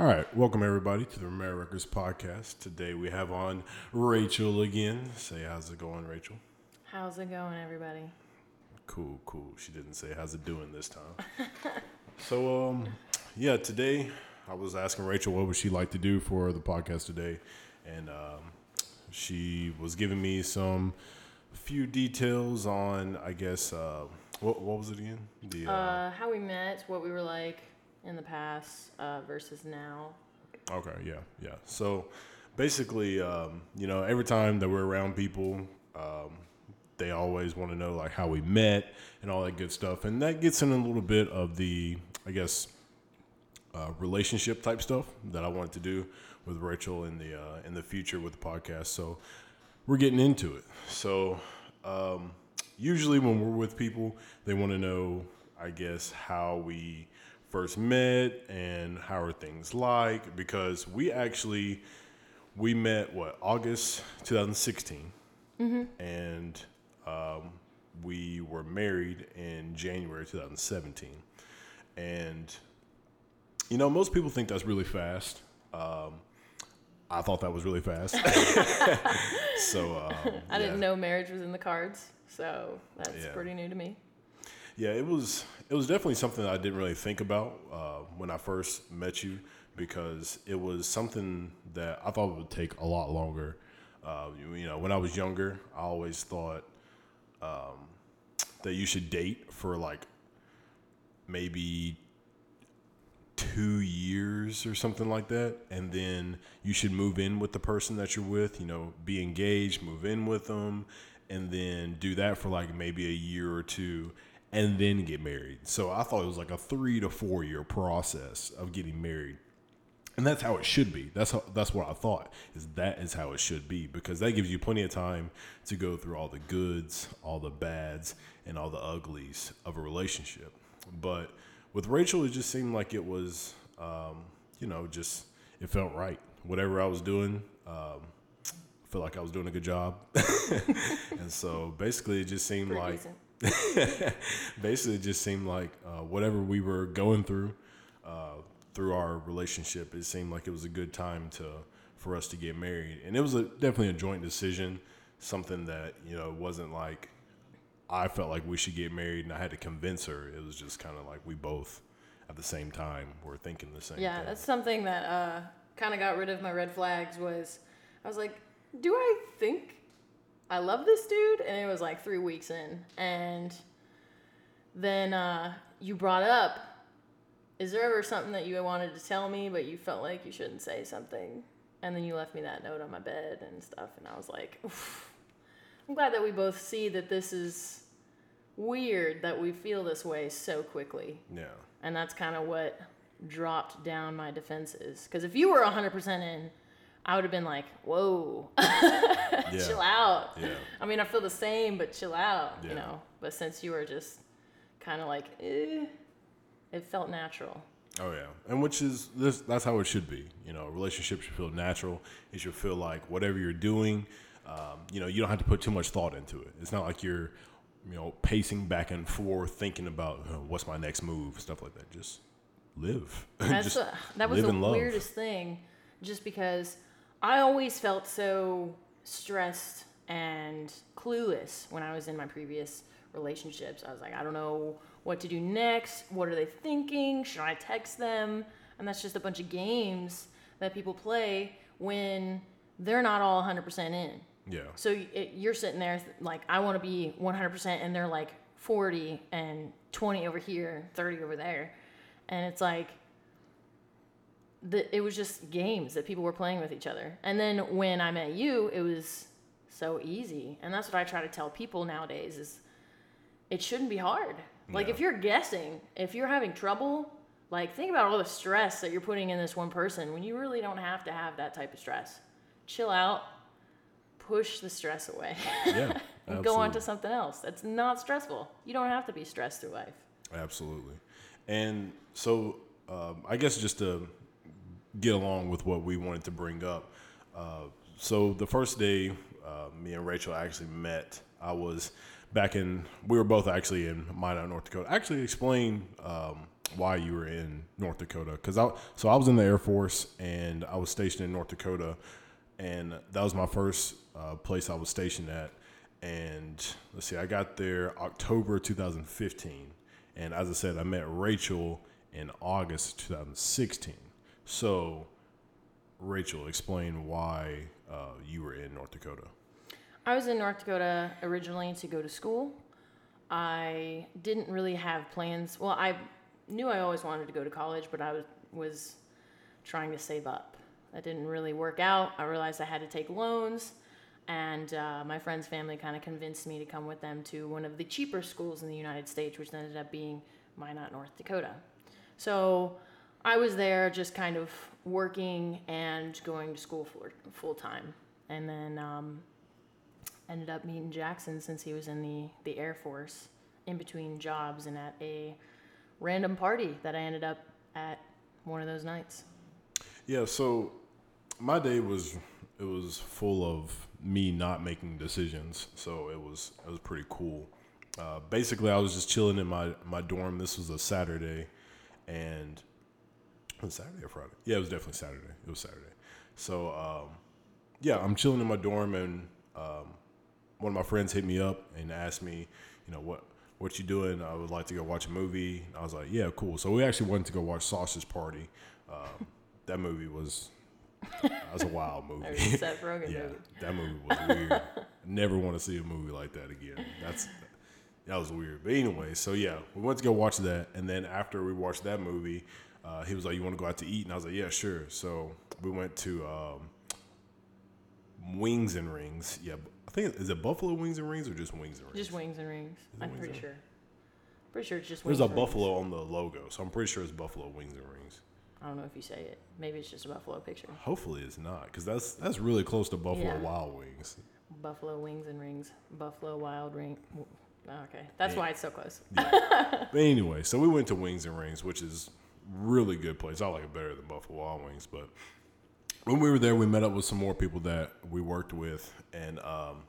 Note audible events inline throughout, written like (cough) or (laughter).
All right, welcome everybody to the Romero Records podcast. Today we have on Rachel again. Say, how's it going, Rachel? How's it going, everybody? Cool, cool. She didn't say how's it doing this time. (laughs) so, um, yeah, today I was asking Rachel what would she like to do for the podcast today, and um, she was giving me some few details on, I guess, uh, what what was it again? The uh, uh, how we met, what we were like in the past uh, versus now. Okay, yeah, yeah. So basically, um, you know, every time that we're around people, um, they always want to know like how we met and all that good stuff, and that gets in a little bit of the, I guess, uh, relationship type stuff that I wanted to do with Rachel in the uh, in the future with the podcast. So we're getting into it. So um, usually when we're with people, they want to know, I guess, how we first met and how are things like? Because we actually we met what August 2016 mm-hmm. and um, we were married in January 2017 and you know most people think that's really fast. Um, I thought that was really fast. (laughs) So um, (laughs) I didn't know marriage was in the cards so that's yeah. pretty new to me yeah, it was it was definitely something that I didn't really think about uh, when I first met you because it was something that I thought would take a lot longer. Uh, you, you, know, when I was younger, I always thought um, that you should date for like maybe two years or something like that, and then you should move in with the person that you're with. You know, be engaged, move in with them, and then do that for like maybe a year or two and then get married. So I thought it was like a three to four year process of getting married. And that's how it should be. That's how, that's what I thought. Is that is how it should be because that gives you plenty of time to go through all the goods, all the bads, and all the uglies of a relationship. But with Rachel, it just seemed like it was, um, you know, just it felt right. Whatever I was doing, um, I felt like I was doing a good job. (laughs) and so basically, it just seemed Pretty like. Decent (laughs) basically it just seemed like uh, whatever we were going through uh, through our relationship it seemed like it was a good time to for us to get married and it was a, definitely a joint decision something that you know wasn't like i felt like we should get married and i had to convince her it was just kind of like we both at the same time were thinking the same yeah thing. that's something that uh, kind of got rid of my red flags was i was like do i think I love this dude, and it was like three weeks in, and then uh, you brought up, is there ever something that you wanted to tell me, but you felt like you shouldn't say something, and then you left me that note on my bed and stuff, and I was like, Oof. I'm glad that we both see that this is weird that we feel this way so quickly. Yeah. And that's kind of what dropped down my defenses. Because if you were 100% in, I would have been like, whoa, (laughs) yeah. chill out. Yeah. I mean, I feel the same, but chill out, yeah. you know. But since you were just kind of like, eh, it felt natural. Oh yeah, and which is this? That's how it should be. You know, a relationship should feel natural. It should feel like whatever you're doing, um, you know, you don't have to put too much thought into it. It's not like you're, you know, pacing back and forth thinking about oh, what's my next move, stuff like that. Just live. (laughs) That's just a, that was the weirdest thing, just because I always felt so stressed and clueless when I was in my previous relationships. I was like, I don't know what to do next. What are they thinking? Should I text them? And that's just a bunch of games that people play when they're not all 100% in. Yeah. So it, you're sitting there like, I want to be 100%, and they're like 40 and 20 over here, 30 over there. And it's like, the, it was just games that people were playing with each other. And then when I met you, it was so easy. And that's what I try to tell people nowadays is it shouldn't be hard. Like if you're guessing, if you're having trouble, like think about all the stress that you're putting in this one person when you really don't have to have that type of stress. Chill out, push the stress away. Yeah. (laughs) and go on to something else that's not stressful. You don't have to be stressed through life. Absolutely. And so um, I guess just to get along with what we wanted to bring up. Uh, so the first day, uh, me and Rachel actually met. I was back in. We were both actually in Minot, North Dakota. Actually, explain um, why you were in North Dakota. Because I so I was in the Air Force and I was stationed in North Dakota, and that was my first uh, place I was stationed at. And let's see, I got there October 2015, and as I said, I met Rachel in August 2016. So, Rachel, explain why uh, you were in North Dakota. I was in North Dakota originally to go to school. I didn't really have plans. Well, I knew I always wanted to go to college, but I was, was trying to save up. That didn't really work out. I realized I had to take loans, and uh, my friend's family kind of convinced me to come with them to one of the cheaper schools in the United States, which ended up being Minot, North Dakota. So I was there just kind of working and going to school for full time. And then um, ended up meeting Jackson since he was in the, the Air Force in between jobs and at a random party that I ended up at one of those nights. Yeah, so my day was it was full of me not making decisions, so it was it was pretty cool. Uh, basically, I was just chilling in my my dorm. This was a Saturday, and was Saturday or Friday? Yeah, it was definitely Saturday. It was Saturday. So um, yeah, I'm chilling in my dorm, and um, one of my friends hit me up and asked me, you know, what what you doing? I would like to go watch a movie. I was like, yeah, cool. So we actually went to go watch Sausage Party. Um, (laughs) that movie was that was a wild (laughs) movie. Seth Rogen (laughs) yeah, movie. that movie was weird. Never want to see a movie like that again. That's that was weird. But anyway, so yeah, we went to go watch that, and then after we watched that movie, uh, he was like, "You want to go out to eat?" And I was like, "Yeah, sure." So we went to um, Wings and Rings. Yeah, I think is it Buffalo Wings and Rings or just Wings and Rings? Just wings and rings. I'm pretty sure. Pretty sure it's just Wings There's a and rings. buffalo on the logo, so I'm pretty sure it's Buffalo Wings and Rings. I don't know if you say it. Maybe it's just a buffalo picture. Hopefully, it's not because that's that's really close to Buffalo Yeah. Wild Wings. Buffalo wings and rings. Buffalo wild ring. Okay, that's Yeah. why it's so close. (laughs) But anyway, so we went to Wings and Rings, which is really good place. I like it better than Buffalo Wild Wings. But when we were there, we met up with some more people that we worked with, and um,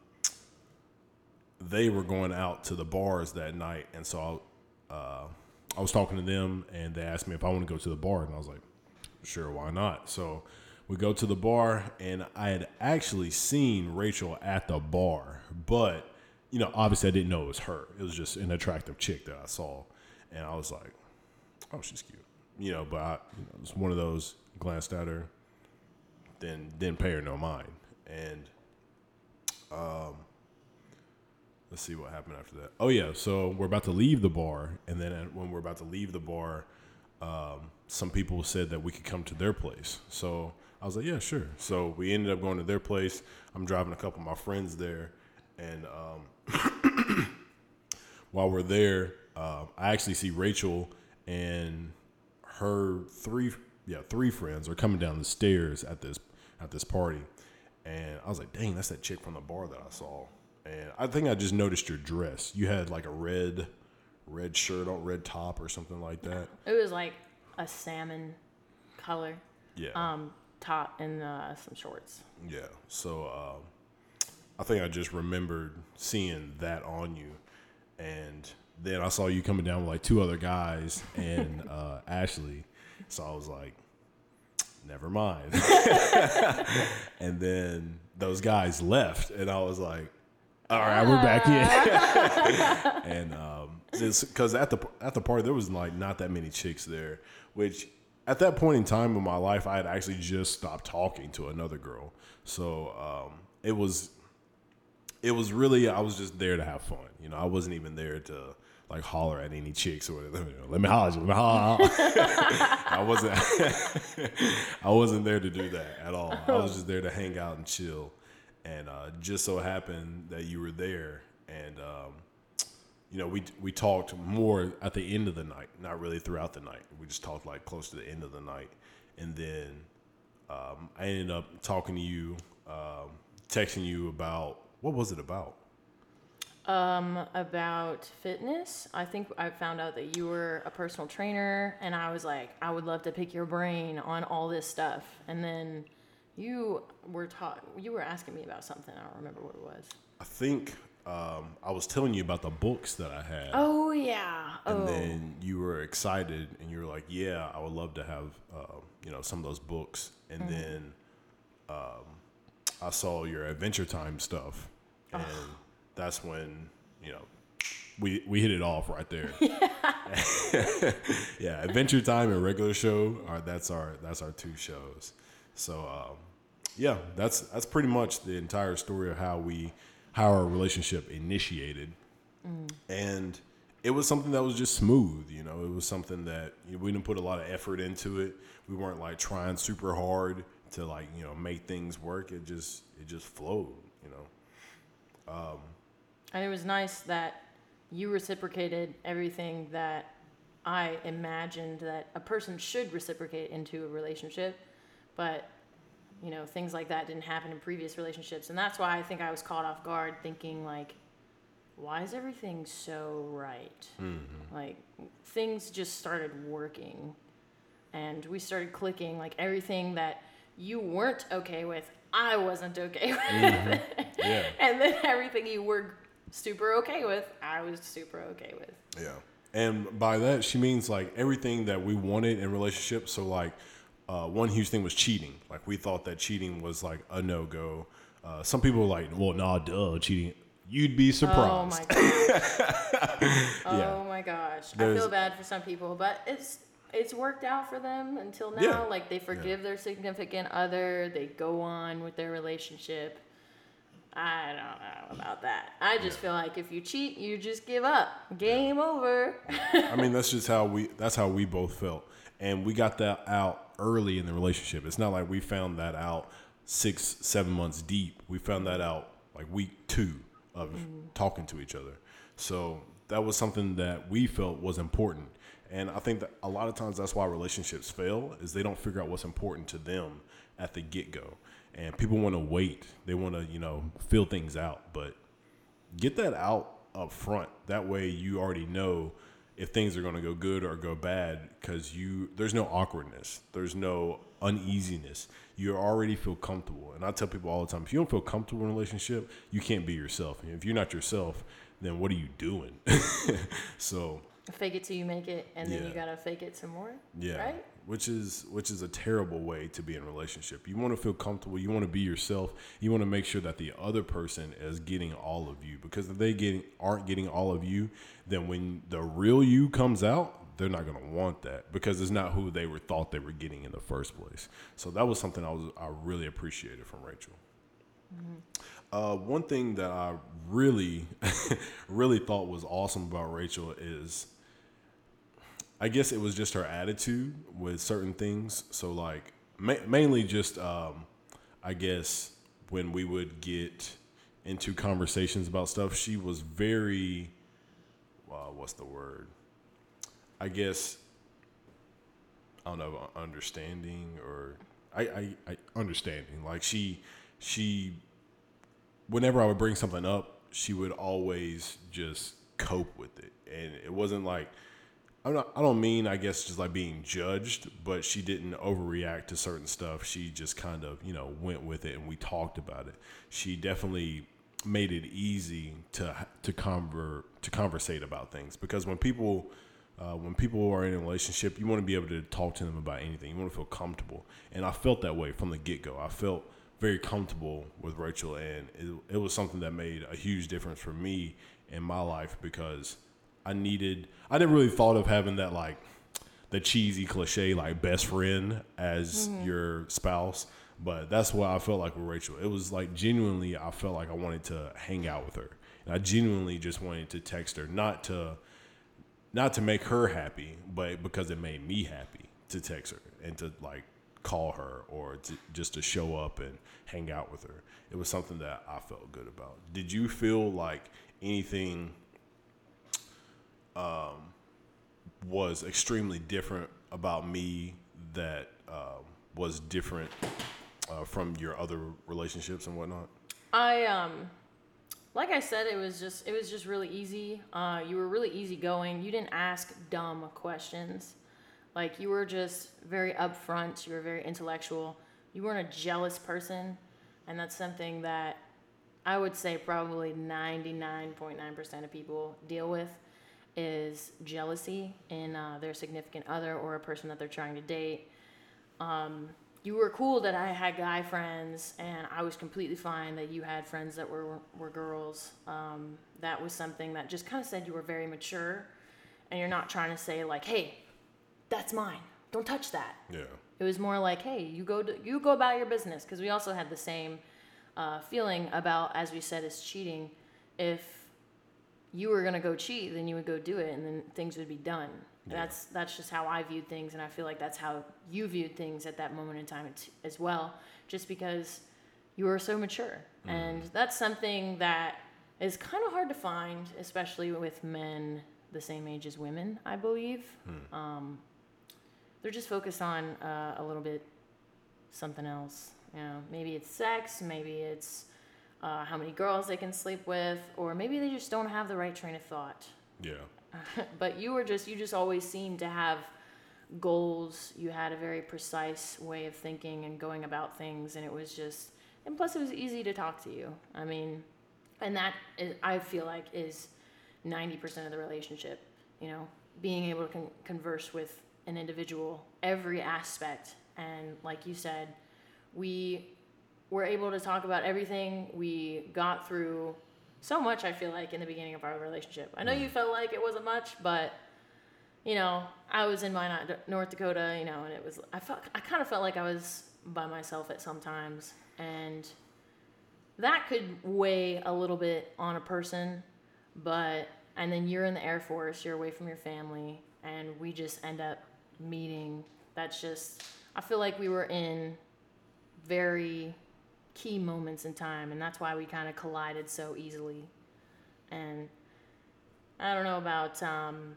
they were going out to the bars that night. And so uh, I was talking to them, and they asked me if I want to go to the bar, and I was like, sure, why not? So we go to the bar, and I had actually seen Rachel at the bar, but you know, obviously I didn't know it was her. It was just an attractive chick that I saw, and I was like, oh, she's cute, you know. But I, you know, it was one of those glanced at her, then didn't pay her no mind, and um, let's see what happened after that. Oh yeah, so we're about to leave the bar, and then when we're about to leave the bar, um, some people said that we could come to their place. So I was like, yeah, sure. So we ended up going to their place. I'm driving a couple of my friends there, and um, (coughs) while we're there, uh, I actually see Rachel and her three, yeah, three friends are coming down the stairs at this at this party, and I was like, dang, that's that chick from the bar that I saw. And I think I just noticed your dress. You had like a red, red shirt on, red top or something like that. It was like a salmon color Yeah. um, top and uh, some shorts. Yeah. So um, I think I just remembered seeing that on you, and then I saw you coming down with like two other guys and (laughs) uh, Ashley. So I was like, never mind. (laughs) and then those guys left, and I was like, all right, we're back in. (laughs) and um, because at the at the party there was like not that many chicks there, which at that point in time in my life I had actually just stopped talking to another girl. So um, it was it was really I was just there to have fun. You know, I wasn't even there to like holler at any chicks or whatever. Let me holler at you. Let me holler. (laughs) I wasn't (laughs) I wasn't there to do that at all. I was just there to hang out and chill. And uh, just so happened that you were there, and um, you know we we talked more at the end of the night, not really throughout the night. We just talked like close to the end of the night, and then um, I ended up talking to you, um, texting you about what was it about? Um, about fitness, I think I found out that you were a personal trainer, and I was like, I would love to pick your brain on all this stuff. And then you were taught, you were asking me about something. I don't remember what it was. I think um, I was telling you about the books that I had. Oh yeah. and oh. then you were excited and you were like yeah i would love to have uh, you know some of those books and Mm-hmm. then um, i saw your adventure time stuff and that's when you know we we hit it off right there. (laughs) (laughs) Yeah adventure time and regular show are that's our that's our two shows. So um, yeah that's that's pretty much the entire story of how we how our relationship initiated. And it was something that was just smooth you know? It was something that you know, we didn't put a lot of effort into it. We weren't like trying super hard to like you know make things work. It just it just flowed you know And it was nice that you reciprocated everything that I imagined that a person should reciprocate into a relationship, but you know things like that didn't happen in previous relationships, and that's why I think I was caught off guard, thinking like, why is everything so right? Mm-hmm. Like things just started working, and we started clicking. Like everything that you weren't okay with, I wasn't okay (laughs) with. Mm-hmm. yeah And then everything you were super okay with, I was super okay with. Yeah. And by that, she means like everything that we wanted in relationships. So, like, uh, one huge thing was cheating. Like, we thought that cheating was like a no go. Uh, some people were like, well, nah, duh, cheating. You'd be Oh surprised. my gosh. (laughs) oh Yeah. my gosh. I feel bad for some people, but it's it's worked out for them until now. Yeah. Like they forgive their significant other, they go on with their relationship. I don't know about that. I just feel like if you cheat, you just give up. Game over. I mean, that's just how we. That's how we both felt, and we got that out early in the relationship. It's not like we found that out six, seven months deep. We found that out like week two of mm-hmm. talking to each other. So that was something that we felt was important, and I think that a lot of times that's why relationships fail is they don't figure out what's important to them at the get go, and people want to wait. They want to you know fill things out, but get that out up front. That way you already know if things are going to go good or go bad because you there's no awkwardness. There's no uneasiness. You already feel comfortable. And I tell people all the time, if you don't feel comfortable in a relationship, you can't be yourself. If you're not yourself, then what are you doing? (laughs) so, Fake it till you make it, and then Yeah. you gotta fake it some more. yeah. Right? Which is which is a terrible way to be in a relationship. You want to feel comfortable. You want to be yourself. You want to make sure that the other person is getting all of you. Because if they getting aren't getting all of you, then when the real you comes out, they're not gonna want that because it's not who they were thought they were getting in the first place. So that was something I was I really appreciated from Rachel. Mm-hmm. Uh, one thing that I really, (laughs) really thought was awesome about Rachel is I guess it was just her attitude with certain things. So like ma- mainly just um, I guess when we would get into conversations about stuff, she was very uh, what's the word? I guess I don't know understanding or I, I, I understanding like she she whenever I would bring something up, she would always just cope with it, and it wasn't like I'm not. I don't mean I guess just like being judged, but she didn't overreact to certain stuff. She just kind of you know went with it, and we talked about it. She definitely made it easy to to conver to conversate about things because when people uh, when people are in a relationship, you want to be able to talk to them about anything. You want to feel comfortable, and I felt that way from the get go. I felt very comfortable with Rachel, and it, it was something that made a huge difference for me in my life because I needed. I never really thought of having that like the cheesy cliche like best friend as mm-hmm. your spouse, but that's what I felt like with Rachel. It was like genuinely, I felt like I wanted to hang out with her, and I genuinely just wanted to text her, not to not to make her happy, but because it made me happy to text her and to like call her or to, just to show up and hang out with her. It was something that I felt good about. Did you feel like anything um, was extremely different about me that um, was different uh, from your other relationships and whatnot? I um like I said it was just it was just really easy. Uh you were really easygoing. You didn't ask dumb questions. Like you were just very upfront, you were very intellectual. You weren't a jealous person, and that's something that I would say probably 99.9% of people deal with is jealousy in uh, their significant other or a person that they're trying to date. Um, you were cool that I had guy friends, and I was completely fine that you had friends that were were girls. Um, that was something that just kind of said you were very mature, and you're not trying to say like, "Hey, that's mine. Don't touch that." Yeah. It was more like, "Hey, you go to, you go about your business," because we also had the same uh, feeling about, as we said, is cheating. If you were gonna go cheat, then you would go do it, and then things would be done. Yeah. That's that's just how I viewed things, and I feel like that's how you viewed things at that moment in time as well. Just because you were so mature, and that's something that is kind of hard to find, especially with men the same age as women. I believe um, they're just focused on uh, a little bit something else. You know, maybe it's sex, maybe it's uh, how many girls they can sleep with, or maybe they just don't have the right train of thought. Yeah. (laughs) but you were just you just always seemed to have goals. You had a very precise way of thinking and going about things, and it was just and plus it was easy to talk to you. I mean, and that is, I feel like is ninety percent of the relationship. You know, being able to con- converse with an individual every aspect, and like you said, we were able to talk about everything. We got through so much. I feel like in the beginning of our relationship. I know you mm. felt like it wasn't much, but you know, I was in my North Dakota. You know, and it was I felt I kind of felt like I was by myself at some times, and that could weigh a little bit on a person. But and then you're in the Air Force, you're away from your family, and we just end up meeting. That's just I feel like we were in very key moments in time, and that's why we kind of collided so easily. And I don't know about um,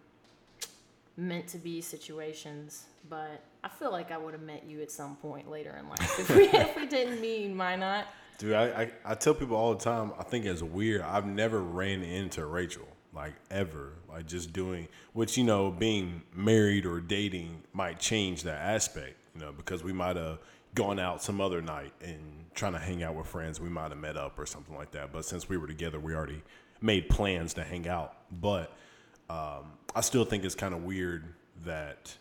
meant to be situations, but I feel like I would have met you at some point later in life if we (laughs) if we didn't meet. Why not? Dude, I, I, I tell people all the time, I think it's weird. I've never ran into Rachel, like ever. Like just doing, which, you know, being married or dating might change that aspect, you know, because we might have gone out some other night and trying to hang out with friends. We might have met up or something like that. But since we were together, we already made plans to hang out. But um, I still think it's kind of weird that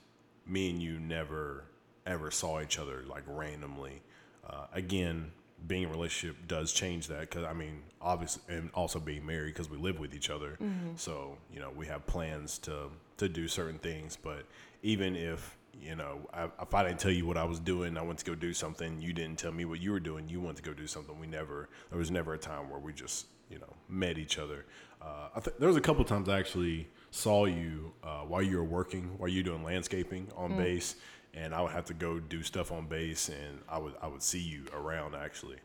me and you never ever saw each other like randomly. Uh, again, being in a relationship does change that because I mean, obviously, and also being married because we live with each other. So you know, we have plans to to do certain things. But even if you know, I, if I didn't tell you what I was doing, I went to go do something. You didn't tell me what you were doing. You went to go do something. We never. There was never a time where we just you know met each other. Uh, I think there was a couple times I actually saw you uh, while you were working, while you were doing landscaping on base, and I would have to go do stuff on base, and I would I would see you around actually.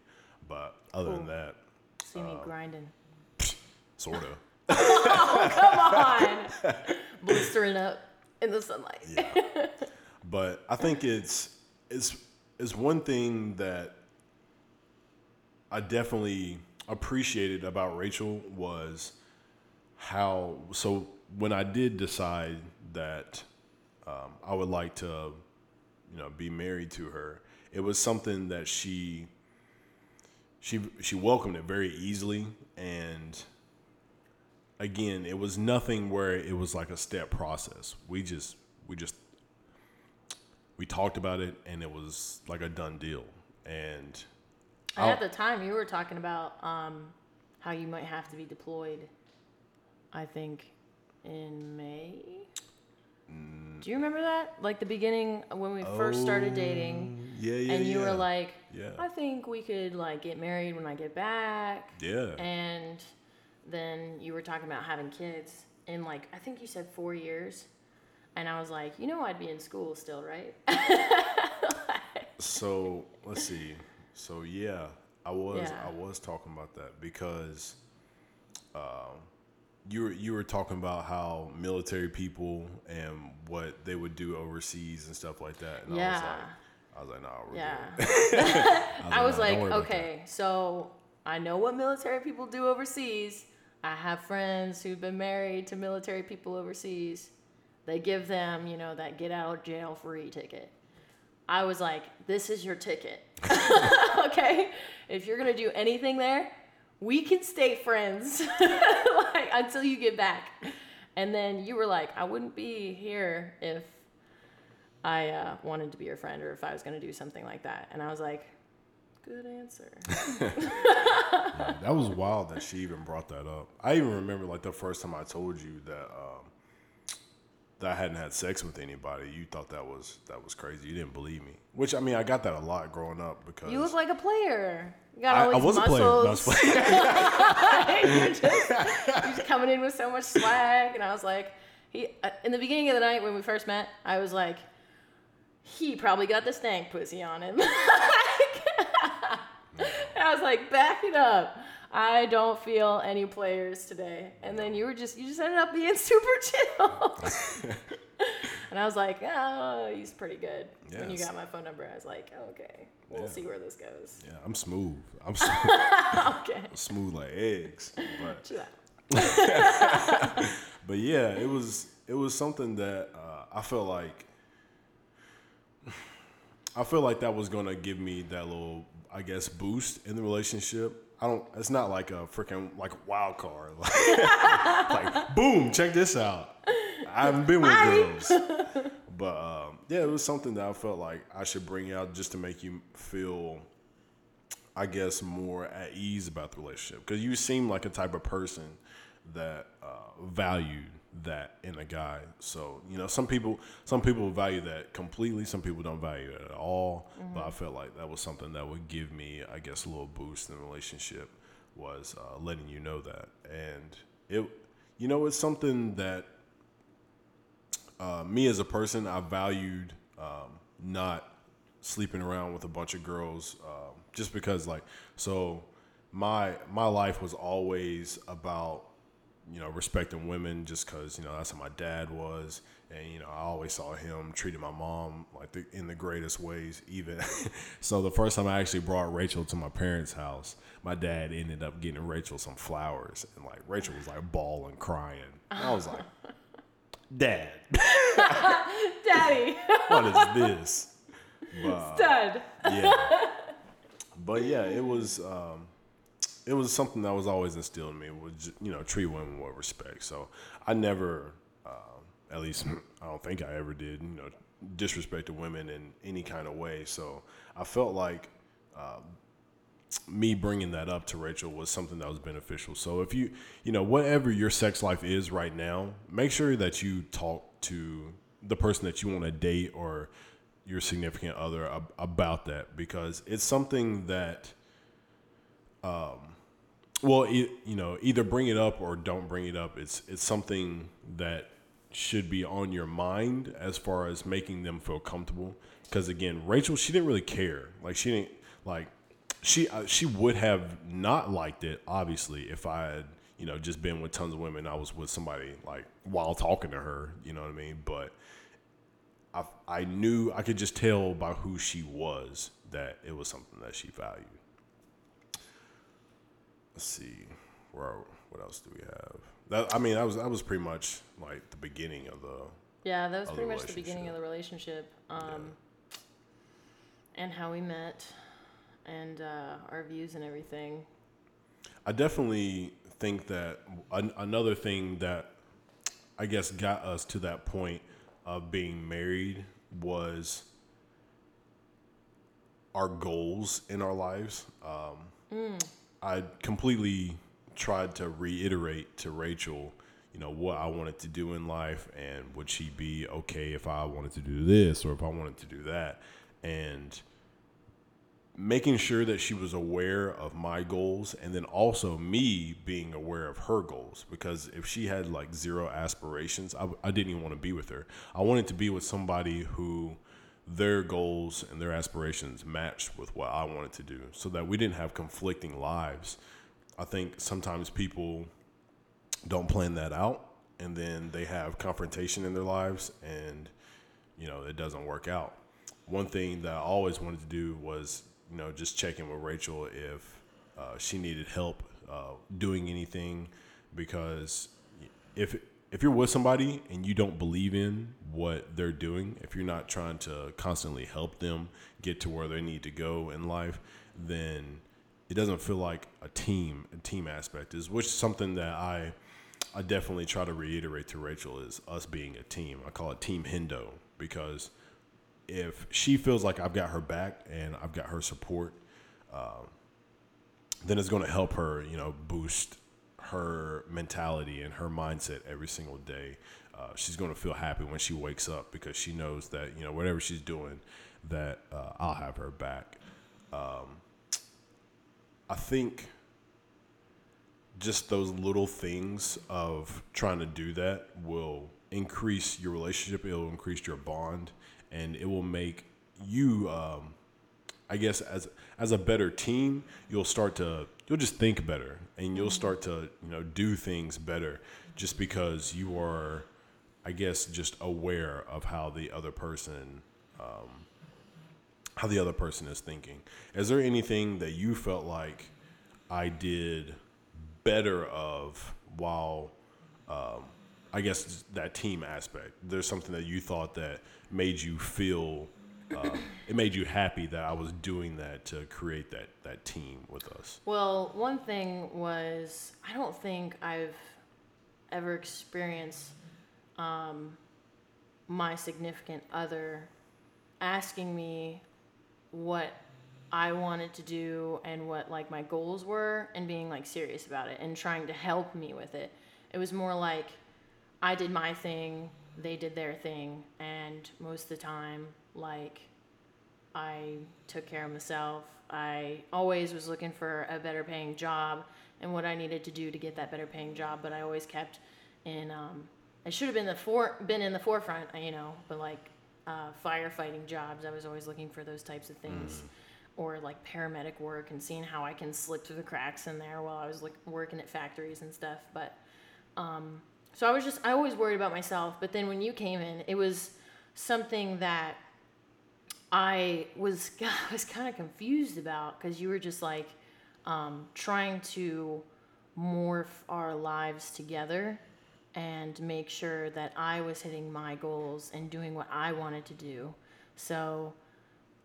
But other than that, See me grinding. (laughs) sort (laughs) of. Come on, (laughs) blistering up in the sunlight. yeah. But I think it's it's it's one thing that I definitely appreciated about Rachel was how so when I did decide that um, I would like to you know be married to her, it was something that she she she welcomed it very easily and again it was nothing where it was like a step process we just we just we talked about it and it was like a done deal and And at the time, you were talking about um, how you might have to be deployed. I think in May. Mm. Do you remember that? Like the beginning when we first started dating, yeah yeah and you yeah. were like, Yeah. "I think we could like get married when I get back." yeah And then you were talking about having kids in like I think you said four years, and I was like, you know, I'd be in school still, right? (laughs) so let's see so yeah i was Yeah. i was talking about that because um you were you were talking about how military people and what they would do overseas and stuff like that and Yeah. i was like i was like nah we're Yeah. good. (laughs) (laughs) I was "Nah, don't like, okay, so I know what military people do overseas. I have friends who've been married to military people overseas. They give them, you know, that get out of jail free ticket. I was like, this is your ticket. (laughs) okay? If you're going to do anything there, we can stay friends like until you get back. And then you were like, I wouldn't be here if I uh, wanted to be your friend or if I was going to do something like that. And I was like, good answer. (laughs) That was wild that she even brought that up. I even remember like the first time I told you that um, that I hadn't had sex with anybody. You thought that was that was crazy. You didn't believe me. Which I mean, I got that a lot growing up because You look like a player. You got I, all I these was a player. No, I was playing. (laughs) you're, (laughs) just, you're just coming in with so much swag, and I was like, he. uh, In the beginning of the night when we first met, I was like, he probably got the stank pussy on him. (laughs) and I was like, back it up. I don't feel any players today. And then you were just, you just ended up being super chill. (laughs) and I was like, oh, he's pretty good. When you got my phone number, I was like, okay, we'll Yeah. see where this goes. yeah, I'm smooth. I'm (laughs) smooth, okay. smooth like eggs. But (laughs) but yeah, it was it was something that uh, I felt like I feel like that was gonna give me that little, I guess, boost in the relationship. I don't. It's not like a freaking like wild card. Like, like boom, check this out. (laughs) I haven't been with girls, (laughs) but um, yeah, it was something that I felt like I should bring out just to make you feel, I guess, more at ease about the relationship because you seem like a type of person that uh, valued that in a guy. So you know, some people some people value that completely. Some people don't value it at all. But I felt like that was something that would give me, I guess, a little boost in the relationship was uh, letting you know that, and it, you know, it's something that uh, me as a person, I valued um, not sleeping around with a bunch of girls, um, just because like so my my life was always about you know respecting women, just because you know that's how my dad was, and you know I always saw him treating my mom like the, in the greatest ways. Even (laughs) so, the first time I actually brought Rachel to my parents' house, my dad ended up getting Rachel some flowers, and like Rachel was like bawling, crying. And I was like, Dad. (laughs) Daddy, what is this? But, stud. yeah. (laughs) But yeah, it was um, it was something that was always instilled in me. Was you know treat women with respect. So I never, um, at least I don't think I ever did. You know, disrespect to women in any kind of way. So I felt like um, me bringing that up to Rachel was something that was beneficial. So if you, you know, whatever your sex life is right now, make sure that you talk to the person that you want to date or your significant other ab- about that because it's something that, um, well, you know, either bring it up or don't bring it up. It's it's something that should be on your mind as far as making them feel comfortable. Because again, Rachel, she didn't really care. Like she didn't like she uh, she would have not liked it obviously if I had you know just been with tons of women. I was with somebody like while talking to her. You know what I mean? But I I knew I could just tell by who she was that it was something that she valued. Let's see, where what else do we have? That I mean, that was that was pretty much like the beginning of the Yeah, that was pretty much the beginning of the relationship. Um, And how we met and uh, our views and everything. I definitely think that an, another thing that I guess got us to that point of being married was our goals in our lives. Um, I completely tried to reiterate to Rachel, you know, what I wanted to do in life and would she be okay if I wanted to do this or if I wanted to do that. And making sure that she was aware of my goals and then also me being aware of her goals. Because if she had like zero aspirations I, I didn't even want to be with her. I wanted to be with somebody who their goals and their aspirations matched with what i wanted to do so that we didn't have conflicting lives. I think sometimes people don't plan that out and then they have confrontation in their lives and you know it doesn't work out. One thing that i always wanted to do was you know just checking with rachel if uh, she needed help uh, doing anything because if if you're with somebody and you don't believe in what they're doing if you're not trying to constantly help them get to where they need to go in life then it doesn't feel like a team, a team aspect is, which is something that I, I definitely try to reiterate to Rachel is us being a team. I call it Team Hendo because if she feels like I've got her back and I've got her support, uh, then it's going to help her, you know, boost her mentality and her mindset every single day. Uh, she's going to feel happy when she wakes up because she knows that you know whatever she's doing, that uh, I'll have her back. Um, I think just those little things of trying to do that will increase your relationship. It'll increase your bond, and it will make you, um, I guess, as as a better team, you'll start to you'll just think better, and you'll start to you know do things better, just because you are, I guess, just aware of how the other person. Um, how the other person is thinking. Is there anything that you felt like I did better of while, um, I guess that team aspect? There's something that you thought that made you feel, uh, it made you happy that I was doing that to create that that team with us. Well, one thing was I don't think I've ever experienced um, my significant other asking me what I wanted to do and what like my goals were and being like serious about it and trying to help me with it. It was more like I did my thing, they did their thing, and most of the time like I took care of myself. I always was looking for a better paying job and what I needed to do to get that better paying job, but I always kept in um I should have been the for been in the forefront, you know, but like uh, firefighting jobs. I was always looking for those types of things, mm. or like paramedic work and seeing how I can slip through the cracks in there while I was like working at factories and stuff. But um, so I was just I always worried about myself. But then when you came in, it was something that I was (laughs) I was kind of confused about because you were just like um, trying to morph our lives together and make sure that I was hitting my goals and doing what I wanted to do. So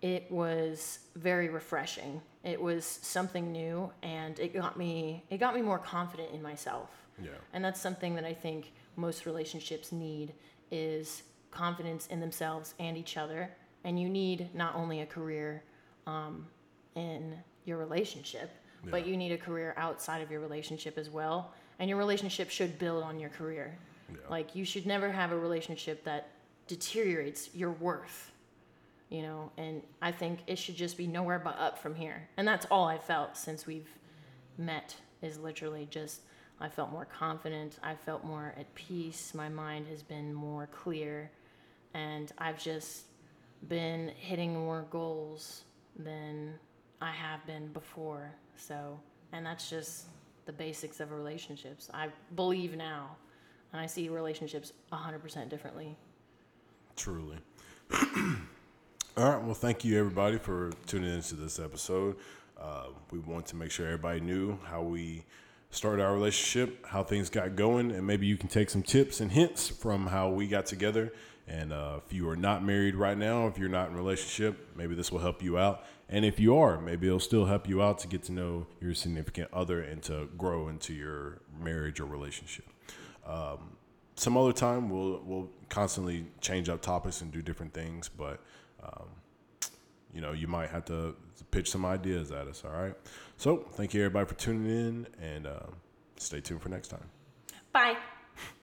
it was very refreshing. It was something new and it got me it got me more confident in myself. Yeah. And that's something that I think most relationships need is confidence in themselves and each other. And you need not only a career um, in your relationship, yeah. but you need a career outside of your relationship as well and your relationship should build on your career. Yeah. Like you should never have a relationship that deteriorates your worth. You know, and I think it should just be nowhere but up from here. And that's all I felt since we've met is literally just I felt more confident, I felt more at peace, my mind has been more clear, and I've just been hitting more goals than I have been before. So, and that's just the basics of relationships. I believe now, and I see relationships 100% differently. Truly. (clears throat) All right. Well, thank you everybody for tuning into this episode. Uh, we want to make sure everybody knew how we started our relationship, how things got going, and maybe you can take some tips and hints from how we got together. And uh, if you are not married right now, if you're not in a relationship, maybe this will help you out. And if you are, maybe it'll still help you out to get to know your significant other and to grow into your marriage or relationship. Um, some other time we'll we'll constantly change up topics and do different things, but um, you know you might have to pitch some ideas at us. All right. So thank you everybody for tuning in, and uh, stay tuned for next time. Bye.